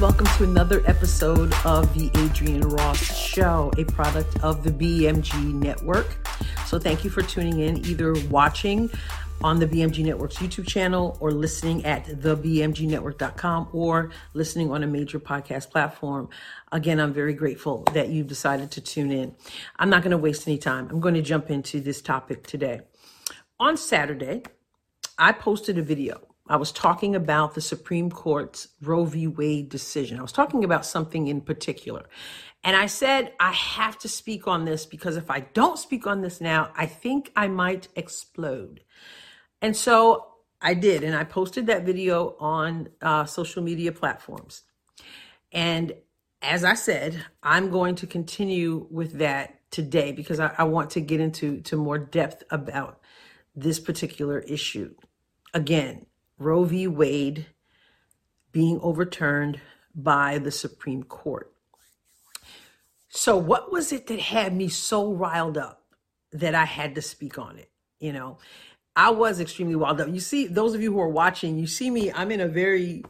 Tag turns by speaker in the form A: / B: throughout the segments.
A: welcome to another episode of the Adrienne Ross Show, a product of the BMG Network. So, thank you for tuning in, either watching on the BMG Network's YouTube channel or listening at thebmgnetwork.com or listening on a major podcast platform. Again, I'm very grateful that you've decided to tune in. I'm not going to waste any time. I'm going to jump into this topic today. On Saturday, I posted a video. I was talking about the Supreme Court's Roe v. Wade decision. I was talking about something in particular. And I said, I have to speak on this because if I don't speak on this now, I think I might explode. And so I did, and I posted that video on uh, social media platforms. And as I said, I'm going to continue with that today because I, I want to get into to more depth about this particular issue. Again, Roe v. Wade being overturned by the Supreme Court. So, what was it that had me so riled up that I had to speak on it? You know, I was extremely wild up. You see, those of you who are watching, you see me, I'm in a very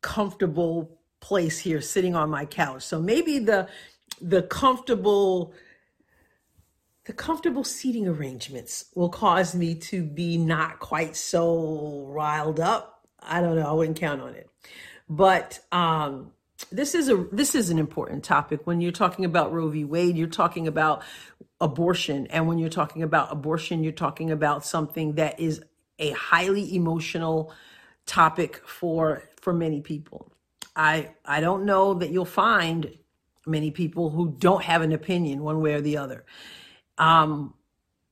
A: comfortable place here sitting on my couch. So maybe the the comfortable the comfortable seating arrangements will cause me to be not quite so riled up. I don't know, I wouldn't count on it. But um this is a this is an important topic when you're talking about Roe v. Wade. You're talking about abortion, and when you're talking about abortion, you're talking about something that is a highly emotional topic for for many people. I I don't know that you'll find many people who don't have an opinion one way or the other. Um,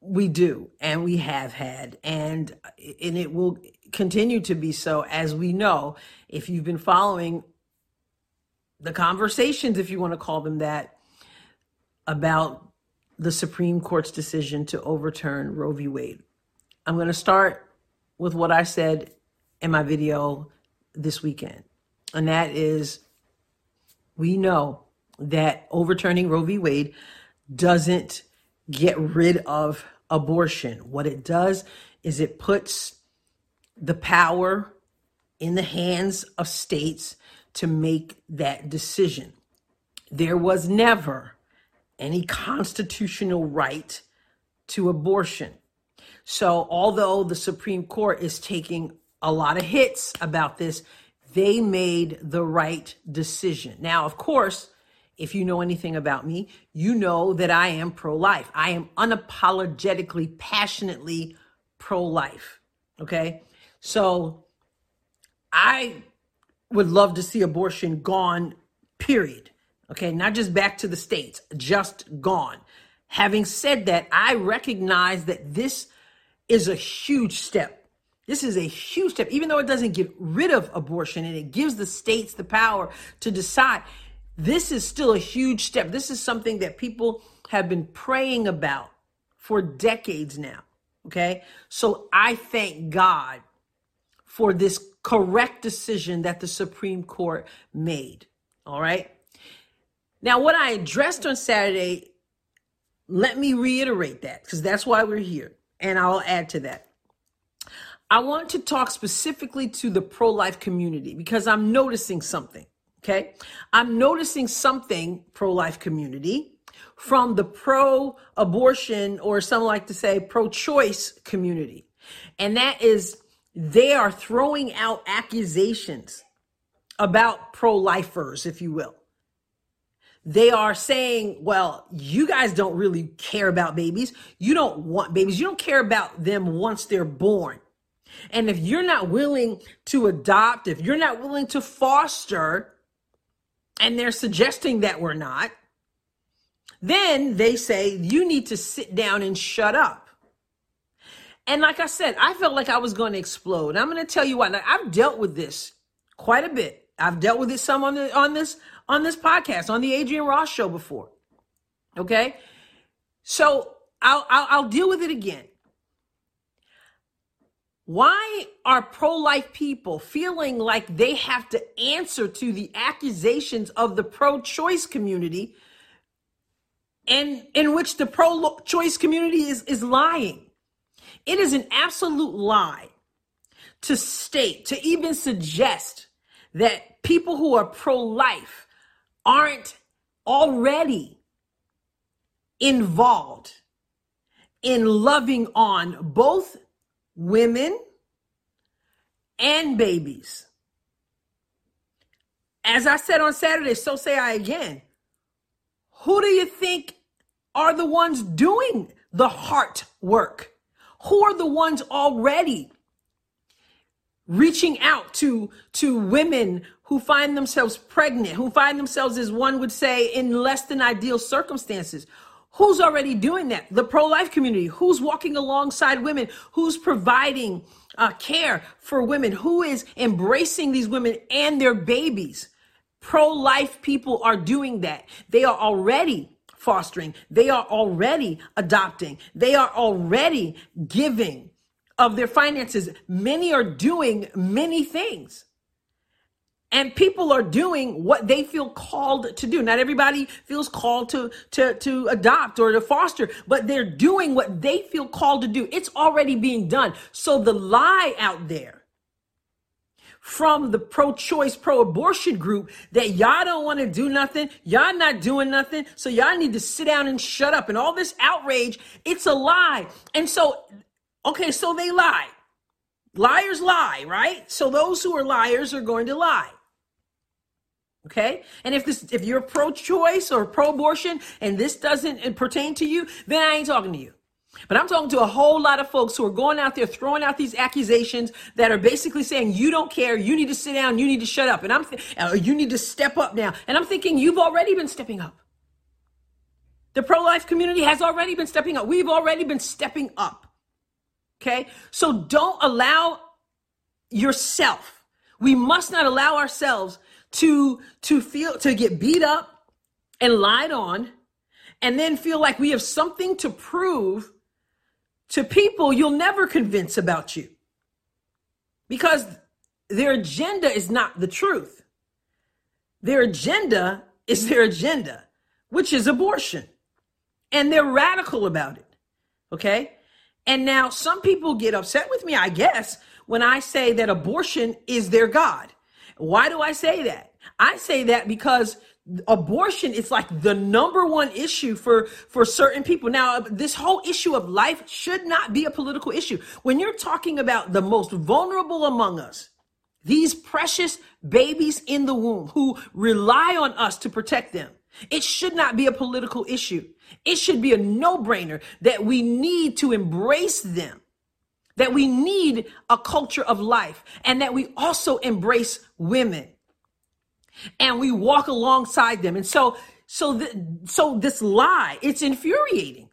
A: we do, and we have had, and and it will continue to be so as we know if you've been following the conversations, if you want to call them that, about the Supreme Court's decision to overturn Roe v. Wade. I'm going to start with what I said in my video this weekend, and that is we know that overturning Roe v. Wade doesn't get rid of abortion. What it does is it puts the power in the hands of states to make that decision. There was never any constitutional right to abortion. So, although the Supreme Court is taking a lot of hits about this, they made the right decision. Now, of course, if you know anything about me, you know that I am pro life. I am unapologetically, passionately pro life. Okay. So I would love to see abortion gone, period. Okay, not just back to the states, just gone. Having said that, I recognize that this is a huge step. This is a huge step, even though it doesn't get rid of abortion and it gives the states the power to decide. This is still a huge step. This is something that people have been praying about for decades now. Okay, so I thank God for this correct decision that the Supreme Court made. All right. Now, what I addressed on Saturday, let me reiterate that because that's why we're here. And I'll add to that. I want to talk specifically to the pro life community because I'm noticing something. Okay. I'm noticing something, pro life community, from the pro abortion or some like to say pro choice community. And that is they are throwing out accusations about pro lifers, if you will. They are saying, well, you guys don't really care about babies. You don't want babies. You don't care about them once they're born. And if you're not willing to adopt, if you're not willing to foster, and they're suggesting that we're not, then they say you need to sit down and shut up. And like I said, I felt like I was going to explode. I'm going to tell you what. Now, I've dealt with this quite a bit. I've dealt with it some on the on this on this podcast on the Adrienne Ross show before. Okay, so I'll, I'll, I'll deal with it again. Why are pro life people feeling like they have to answer to the accusations of the pro choice community and in which the pro choice community is, is lying? It is an absolute lie to state, to even suggest that people who are pro life aren't already involved in loving on both women and babies. As I said on Saturday, so say I again. Who do you think are the ones doing the heart work? Who are the ones already reaching out to to women who find themselves pregnant, who find themselves as one would say in less than ideal circumstances? Who's already doing that? The pro-life community. Who's walking alongside women? Who's providing uh, care for women? Who is embracing these women and their babies? Pro-life people are doing that. They are already fostering. They are already adopting. They are already giving of their finances. Many are doing many things. And people are doing what they feel called to do. Not everybody feels called to, to, to adopt or to foster, but they're doing what they feel called to do. It's already being done. So the lie out there from the pro-choice, pro-abortion group that y'all don't want to do nothing. Y'all not doing nothing. So y'all need to sit down and shut up. And all this outrage, it's a lie. And so, okay, so they lie. Liars lie, right? So those who are liars are going to lie. Okay? And if this if you're pro-choice or pro-abortion and this doesn't pertain to you, then I ain't talking to you. But I'm talking to a whole lot of folks who are going out there throwing out these accusations that are basically saying you don't care, you need to sit down, you need to shut up, and I'm th- uh, you need to step up now. And I'm thinking you've already been stepping up. The pro-life community has already been stepping up. We've already been stepping up. Okay? So don't allow yourself. We must not allow ourselves to to feel to get beat up and lied on and then feel like we have something to prove to people you'll never convince about you because their agenda is not the truth. Their agenda is their agenda, which is abortion. And they're radical about it. Okay. And now some people get upset with me, I guess, when I say that abortion is their God. Why do I say that? I say that because abortion is like the number one issue for for certain people. Now this whole issue of life should not be a political issue. When you're talking about the most vulnerable among us these precious babies in the womb who rely on us to protect them it should not be a political issue. It should be a no-brainer that we need to embrace them that we need a culture of life and that we also embrace women and we walk alongside them. And so, so, the, so this lie, it's infuriating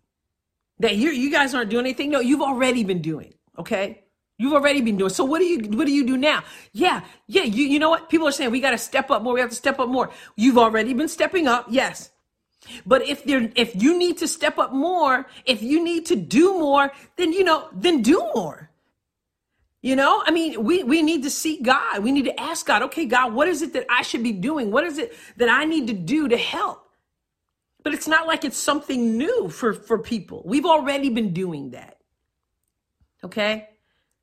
A: that you you guys aren't doing anything. No, you've already been doing. Okay, you've already been doing. So what do you what do you do now? Yeah, yeah. You you know what? People are saying we got to step up more. We have to step up more. You've already been stepping up. Yes. But if there, if you need to step up more, if you need to do more, then you know, then do more. You know, I mean, we, we need to seek God. We need to ask God, okay, God, what is it that I should be doing? What is it that I need to do to help? But it's not like it's something new for, for people. We've already been doing that. Okay.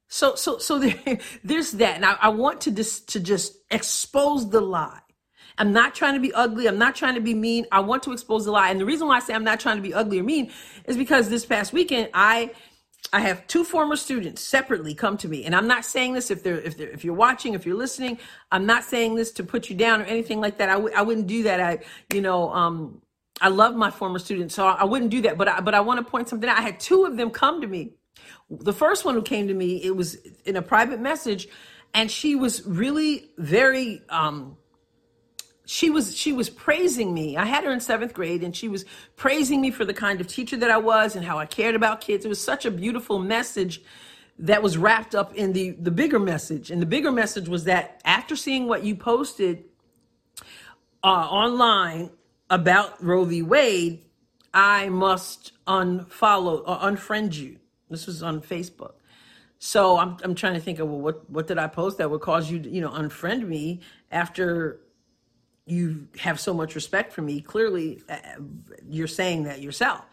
A: So, so, so there, there's that. And I, I want to just, to just expose the lie. I'm not trying to be ugly. I'm not trying to be mean. I want to expose the lie. And the reason why I say I'm not trying to be ugly or mean is because this past weekend, I I have two former students separately come to me, and I'm not saying this if they're if they're if you're watching, if you're listening, I'm not saying this to put you down or anything like that. I w- I wouldn't do that. I you know um I love my former students, so I wouldn't do that. But I but I want to point something out. I had two of them come to me. The first one who came to me, it was in a private message, and she was really very um she was she was praising me. I had her in seventh grade, and she was praising me for the kind of teacher that I was and how I cared about kids. It was such a beautiful message that was wrapped up in the the bigger message. And the bigger message was that after seeing what you posted uh, online about Roe v. Wade, I must unfollow or unfriend you. This was on Facebook. So I'm I'm trying to think of well, what what did I post that would cause you to you know unfriend me after you have so much respect for me. Clearly, uh, you're saying that yourself.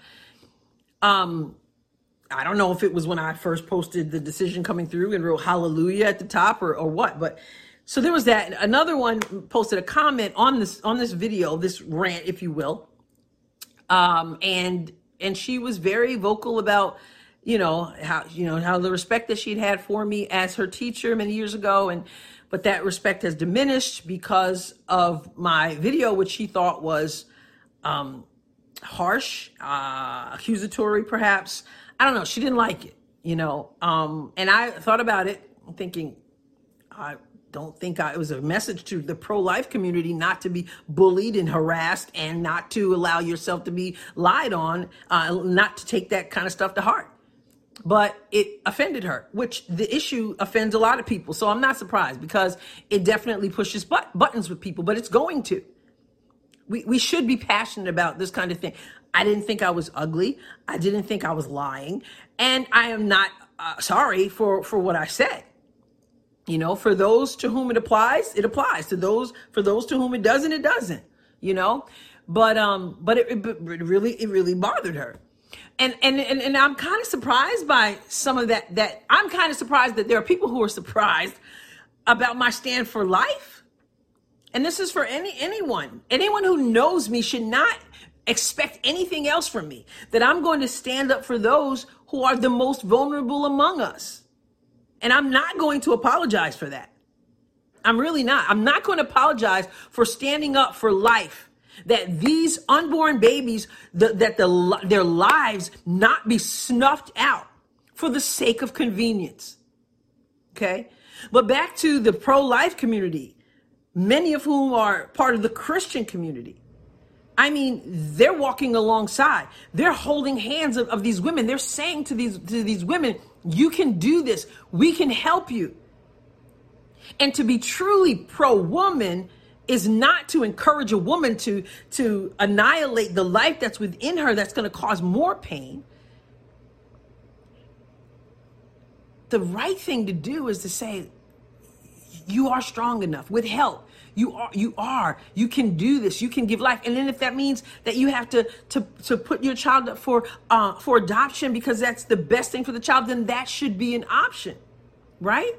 A: Um, I don't know if it was when I first posted the decision coming through and wrote hallelujah at the top or, or what, but so there was that. Another one posted a comment on this on this video, this rant, if you will. Um, and and she was very vocal about you know how you know how the respect that she'd had for me as her teacher many years ago and but that respect has diminished because of my video which she thought was um, harsh uh, accusatory perhaps. I don't know. She didn't like it you know? Um, and i thought about it thinking i don't think I, it was a message to the pro-life community not to be bullied and harassed and not to allow yourself to be lied on uh, not to take that kind of stuff to heart but it offended her which the issue offends a lot of people. So i'm not surprised because it definitely pushes but- buttons with people but it's going to. We, we should be passionate about this kind of thing. I didn't think i was ugly. I didn't think i was lying. And i am not uh, sorry for for what i said. You know for those to whom it applies it applies. To those for those to whom it doesn't it doesn't you know? But um but it, it really it really bothered her and and and, and i'm kind of surprised by some of that that i'm kind of surprised that there are people who are surprised about my stand for life and this is for any anyone anyone who knows me should not expect anything else from me that i'm going to stand up for those who are the most vulnerable among us and I'm not going to apologize for that. I'm really not. I'm not going to apologize for standing up for life. That these unborn babies, the, that the, their lives not be snuffed out for the sake of convenience. Okay? But back to the pro life community, many of whom are part of the Christian community. I mean, they're walking alongside. They're holding hands of, of these women. They're saying to these to these women, you can do this. We can help you. And to be truly pro woman is not to encourage a woman to, to annihilate the life that's within her that's going to cause more pain. The right thing to do is to say, you are strong enough with help you are, you are, you can do this. You can give life. And then if that means that you have to, to, to put your child up for, uh, for adoption because that's the best thing for the child, then that should be an option, right?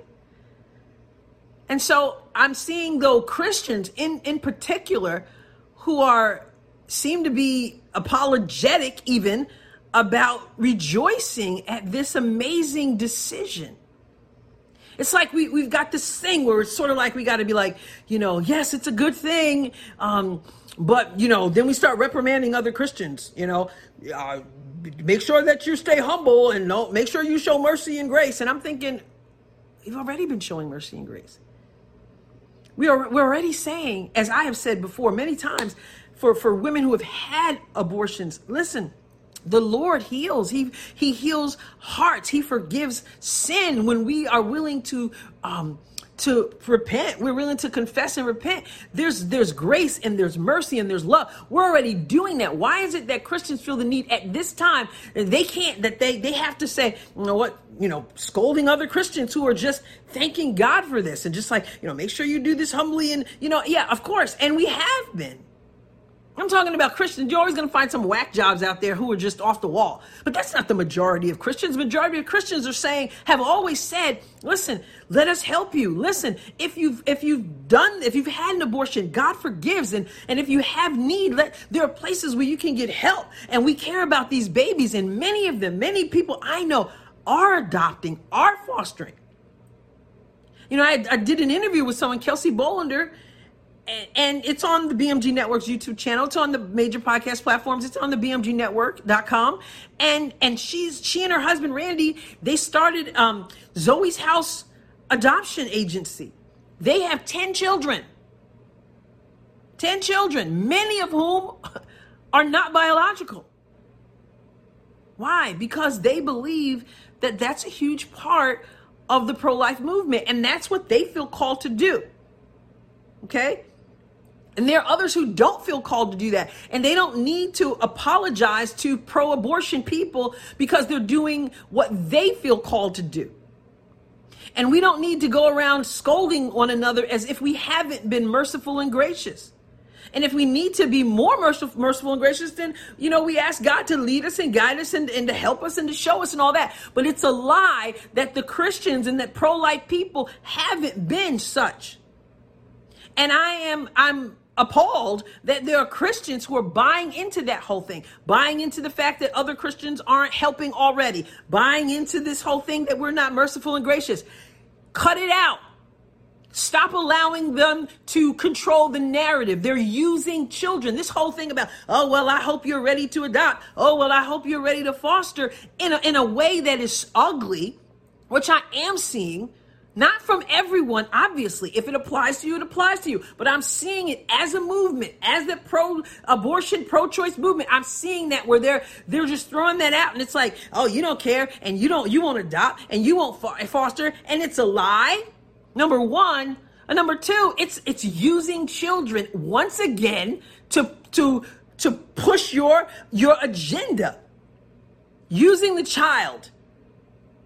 A: And so I'm seeing though Christians in, in particular who are, seem to be apologetic even about rejoicing at this amazing decision. It's like we, we've got this thing where it's sort of like we got to be like, you know, yes, it's a good thing. Um, but, you know, then we start reprimanding other Christians, you know, uh, make sure that you stay humble and no, make sure you show mercy and grace. And I'm thinking, you've already been showing mercy and grace. We are, we're already saying, as I have said before many times, for, for women who have had abortions, listen, the Lord heals. He He heals hearts. He forgives sin when we are willing to um, to repent. We're willing to confess and repent. There's there's grace and there's mercy and there's love. We're already doing that. Why is it that Christians feel the need at this time they can't that they they have to say, you know what, you know, scolding other Christians who are just thanking God for this and just like, you know, make sure you do this humbly and you know, yeah, of course. And we have been. I'm talking about Christians. You're always going to find some whack jobs out there who are just off the wall. But that's not the majority of Christians. Majority of Christians are saying, have always said, listen, let us help you. Listen, if you've if you've done if you've had an abortion, God forgives. And and if you have need, let there are places where you can get help. And we care about these babies. And many of them, many people I know are adopting, are fostering. You know, I, I did an interview with someone, Kelsey Bolender and it's on the BMG Network's YouTube channel. It's on the major podcast platforms. It's on the BMGNetwork.com. And and she's she and her husband Randy, they started um, Zoe's House Adoption Agency. They have 10 children. 10 children, many of whom are not biological. Why? Because they believe that that's a huge part of the pro life movement, and that's what they feel called to do. Okay? And there are others who don't feel called to do that. And they don't need to apologize to pro abortion people because they're doing what they feel called to do. And we don't need to go around scolding one another as if we haven't been merciful and gracious. And if we need to be more merciful, and gracious, then, you know, we ask God to lead us and guide us and, and to help us and to show us and all that. But it's a lie that the Christians and that pro life people haven't been such. And I am, I'm appalled that there are Christians who are buying into that whole thing, buying into the fact that other Christians aren't helping already, buying into this whole thing that we're not merciful and gracious. Cut it out. Stop allowing them to control the narrative. They're using children. This whole thing about, oh, well, I hope you're ready to adopt. Oh, well, I hope you're ready to foster in a, in a way that is ugly, which I am seeing not from everyone, obviously. If it applies to you, it applies to you. But I'm seeing it as a movement, as the pro abortion, pro choice movement. I'm seeing that where they're they're just throwing that out, and it's like, oh, you don't care, and you don't you won't adopt, and you won't foster, and it's a lie. Number one, and number two, it's it's using children once again to to to push your your agenda. Using the child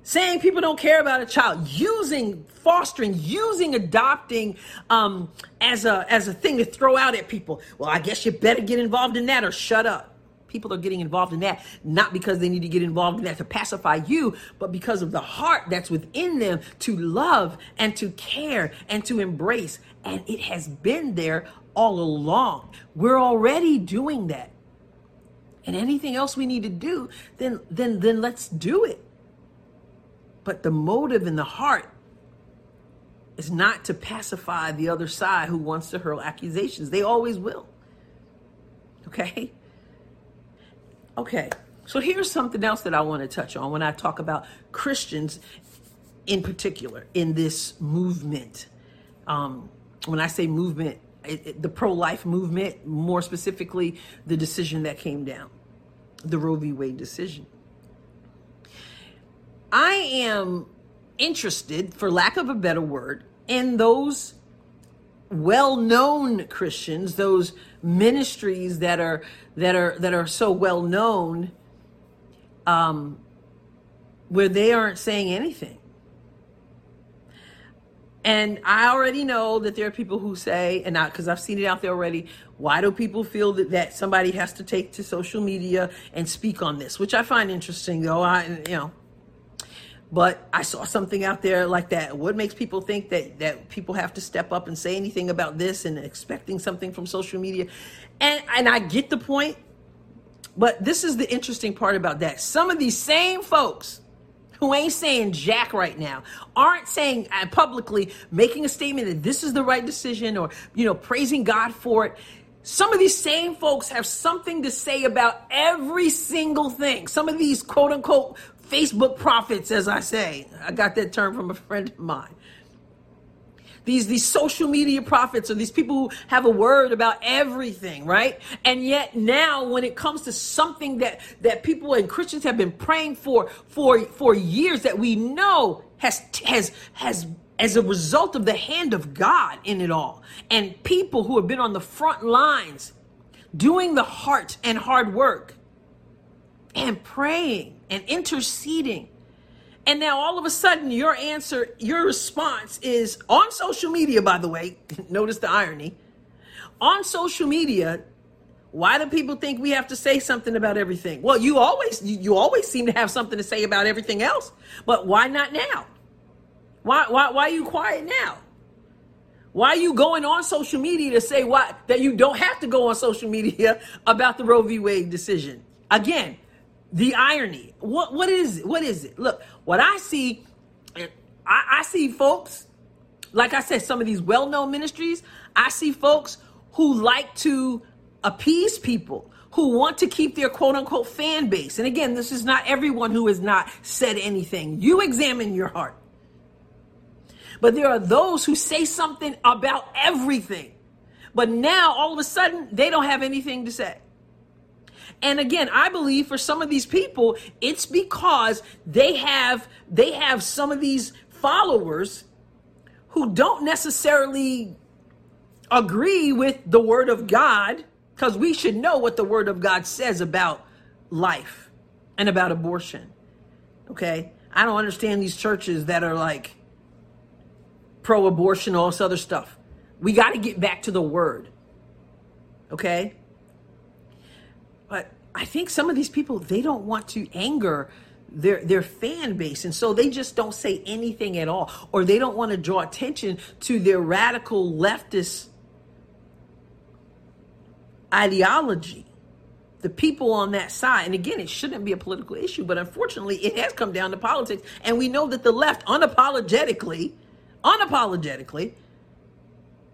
A: saying people don't care about a child, using fostering, using adopting um, as a as a thing to throw out at people. Well, I guess you better get involved in that or shut up. People are getting involved in that not because they need to get involved in that to pacify you, but because of the heart that's within them to love and to care and to embrace. And it has been there all along. We're already doing that. And anything else we need to do, then then then let's do it. But the motive in the heart is not to pacify the other side who wants to hurl accusations. They always will. Okay? Okay. So here's something else that I want to touch on when I talk about Christians in particular in this movement. Um, when I say movement, it, it, the pro life movement, more specifically, the decision that came down, the Roe v. Wade decision. I am interested, for lack of a better word, in those well known Christians, those ministries that are that are that are so well known um, where they aren't saying anything. And I already know that there are people who say, and because I've seen it out there already, why do people feel that, that somebody has to take to social media and speak on this? Which I find interesting, though. I, you know, but I saw something out there like that. What makes people think that that people have to step up and say anything about this and expecting something from social media? And and I get the point, but this is the interesting part about that. Some of these same folks who ain't saying jack right now aren't saying uh, publicly making a statement that this is the right decision or you know praising God for it some of these same folks have something to say about every single thing. Some of these quote unquote Facebook prophets, as I say. I got that term from a friend of mine. These, these social media prophets or these people who have a word about everything, right? And yet now when it comes to something that, that people and Christians have been praying for, for, for years that we know has, has, has as a result of the hand of God in it all and people who have been on the front lines doing the heart and hard work and praying and interceding. And now all of a sudden, your answer, your response is on social media, by the way. Notice the irony. On social media, why do people think we have to say something about everything? Well, you always you, always seem to have something to say about everything else. But why not now? Why why why are you quiet now? Why are you going on social media to say why that you don't have to go on social media about the Roe v. Wade decision? Again, the irony. What what is it? What is it? Look, what I see, I, I see folks, like I said, some of these well-known ministries, I see folks who like to appease people, who want to keep their quote unquote fan base. And again, this is not everyone who has not said anything. You examine your heart. But there are those who say something about everything. But now all of a sudden they don't have anything to say. And again, I believe for some of these people, it's because they have they have some of these followers who don't necessarily agree with the word of God because we should know what the word of God says about life and about abortion. Okay? I don't understand these churches that are like pro abortion, all this other stuff. We got to get back to the word. Okay? I think some of these people they don't want to anger their their fan base and so they just don't say anything at all or they don't want to draw attention to their radical leftist ideology, the people on that side, and again, it shouldn't be a political issue, but unfortunately, it has come down to politics. And we know that the left unapologetically, unapologetically,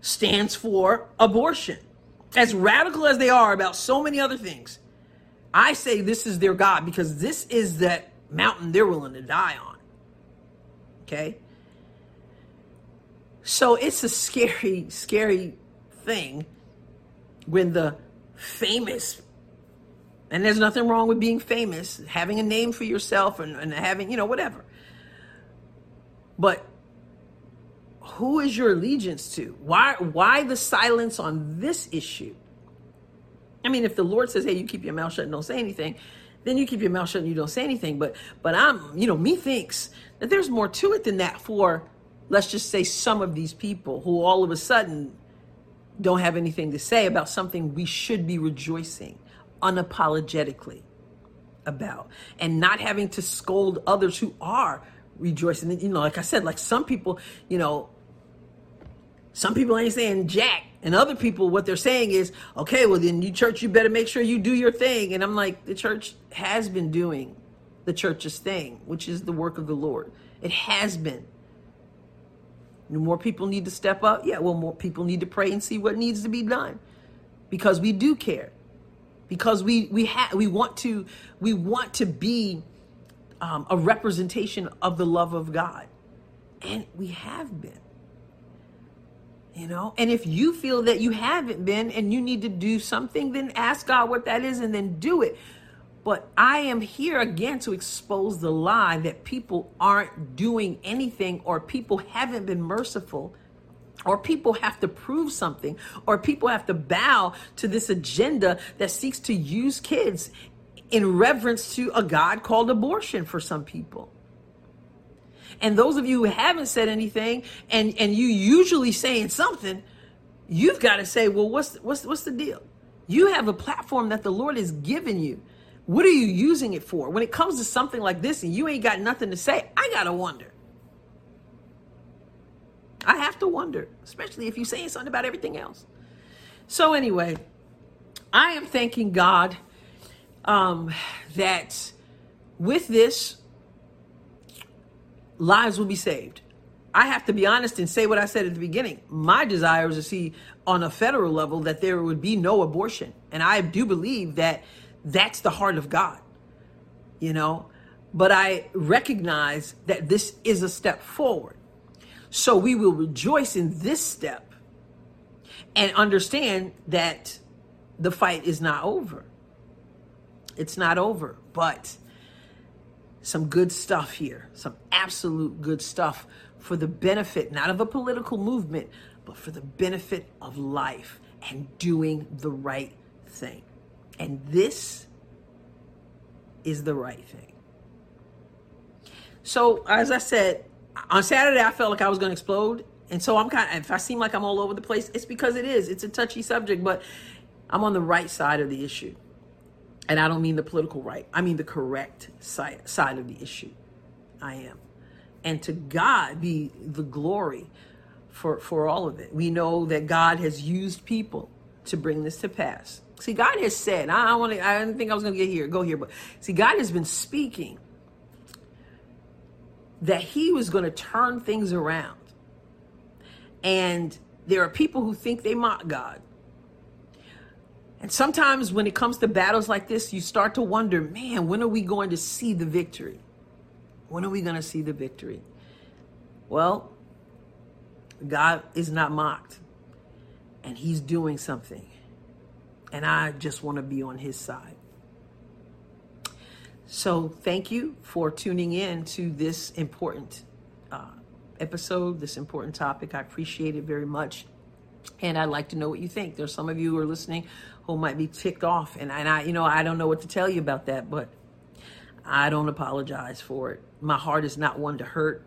A: stands for abortion. As radical as they are about so many other things, I say this is their God because this is that mountain they're willing to die on. Okay? So it's a scary, scary thing when the famous, and there's nothing wrong with being famous, having a name for yourself and, and having, you know, whatever. But who is your allegiance to? Why why the silence on this issue? I mean, if the Lord says, "Hey, you keep your mouth shut and don't say anything," then you keep your mouth shut and you don't say anything. But but I'm, you know, me thinks that there's more to it than that for let's just say some of these people who all of a sudden don't have anything to say about something we should be rejoicing unapologetically about and not having to scold others who are rejoicing. You know, like I said, like some people, you know, some people ain't saying jack and other people what they're saying is okay well then you church you better make sure you do your thing and i'm like the church has been doing the church's thing which is the work of the lord it has been more people need to step up. Yeah, well, more people need to pray and see what needs to be done because we do care. Because we we have we want to we want to be um, a representation of the love of God, and we have been. You know, and if you feel that you haven't been and you need to do something, then ask God what that is and then do it. But I am here again to expose the lie that people aren't doing anything or people haven't been merciful or people have to prove something or people have to bow to this agenda that seeks to use kids in reverence to a God called abortion for some people. And those of you who haven't said anything and, and you usually saying something, you've got to say, well, what's, what's, what's the deal? You have a platform that the Lord has given you what are you using it for? When it comes to something like this and you ain't got nothing to say, I got to wonder. I have to wonder, especially if you're saying something about everything else. So, anyway, I am thanking God um, that with this, lives will be saved. I have to be honest and say what I said at the beginning. My desire is to see on a federal level that there would be no abortion. And I do believe that that's the heart of God, you know? But I recognize that this is a step forward. So we will rejoice in this step and understand that the fight is not over. It's not over, but some good stuff here, some absolute good stuff for the benefit, not of a political movement, but for the benefit of life and doing the right thing. And this is the right thing. So, as I said, on Saturday, I felt like I was going to explode. And so I'm kind of, if I seem like I'm all over the place, it's because it is. It's a touchy subject, but I'm on the right side of the issue. And I don't mean the political right, I mean the correct side, side of the issue. I am. And to God be the glory for, for all of it. We know that God has used people to bring this to pass. See, God has said, I, I want to, I didn't think I was going to get here, go here, but see, God has been speaking that He was going to turn things around. And there are people who think they mock God. And sometimes when it comes to battles like this, you start to wonder, man, when are we going to see the victory? When are we going to see the victory? Well, God is not mocked, and He's doing something. And I just want to be on his side. So thank you for tuning in to this important uh, episode, this important topic. I appreciate it very much. And I'd like to know what you think. There's some of you who are listening who might be ticked off. And, and I, you know, I don't know what to tell you about that, but I don't apologize for it. My heart is not one to hurt,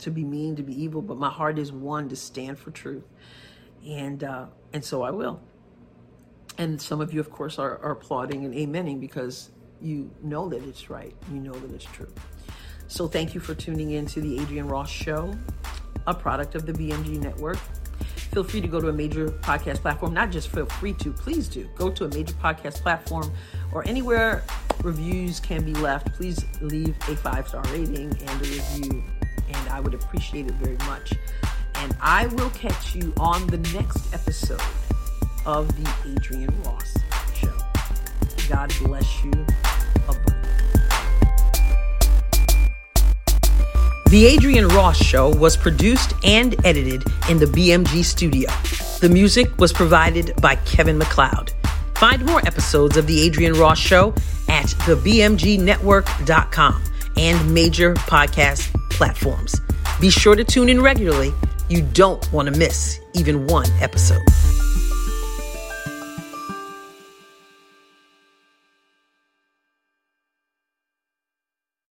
A: to be mean, to be evil, but my heart is one to stand for truth. And, uh, and so I will. And some of you, of course, are, are applauding and amening because you know that it's right. You know that it's true. So thank you for tuning in to the Adrienne Ross Show, a product of the BMG Network. Feel free to go to a major podcast platform. Not just feel free to, please do. Go to a major podcast platform or anywhere reviews can be left. Please leave a five star rating and a review, and I would appreciate it very much. And I will catch you on the next episode of the Adrienne Ross Show. God bless you The Adrienne Ross Show was produced and edited in the BMG studio. The music was provided by Kevin MacLeod. Find more episodes of The Adrienne Ross Show at thebmgnetwork.com and major podcast platforms. Be sure to tune in regularly. You don't want to miss even one episode.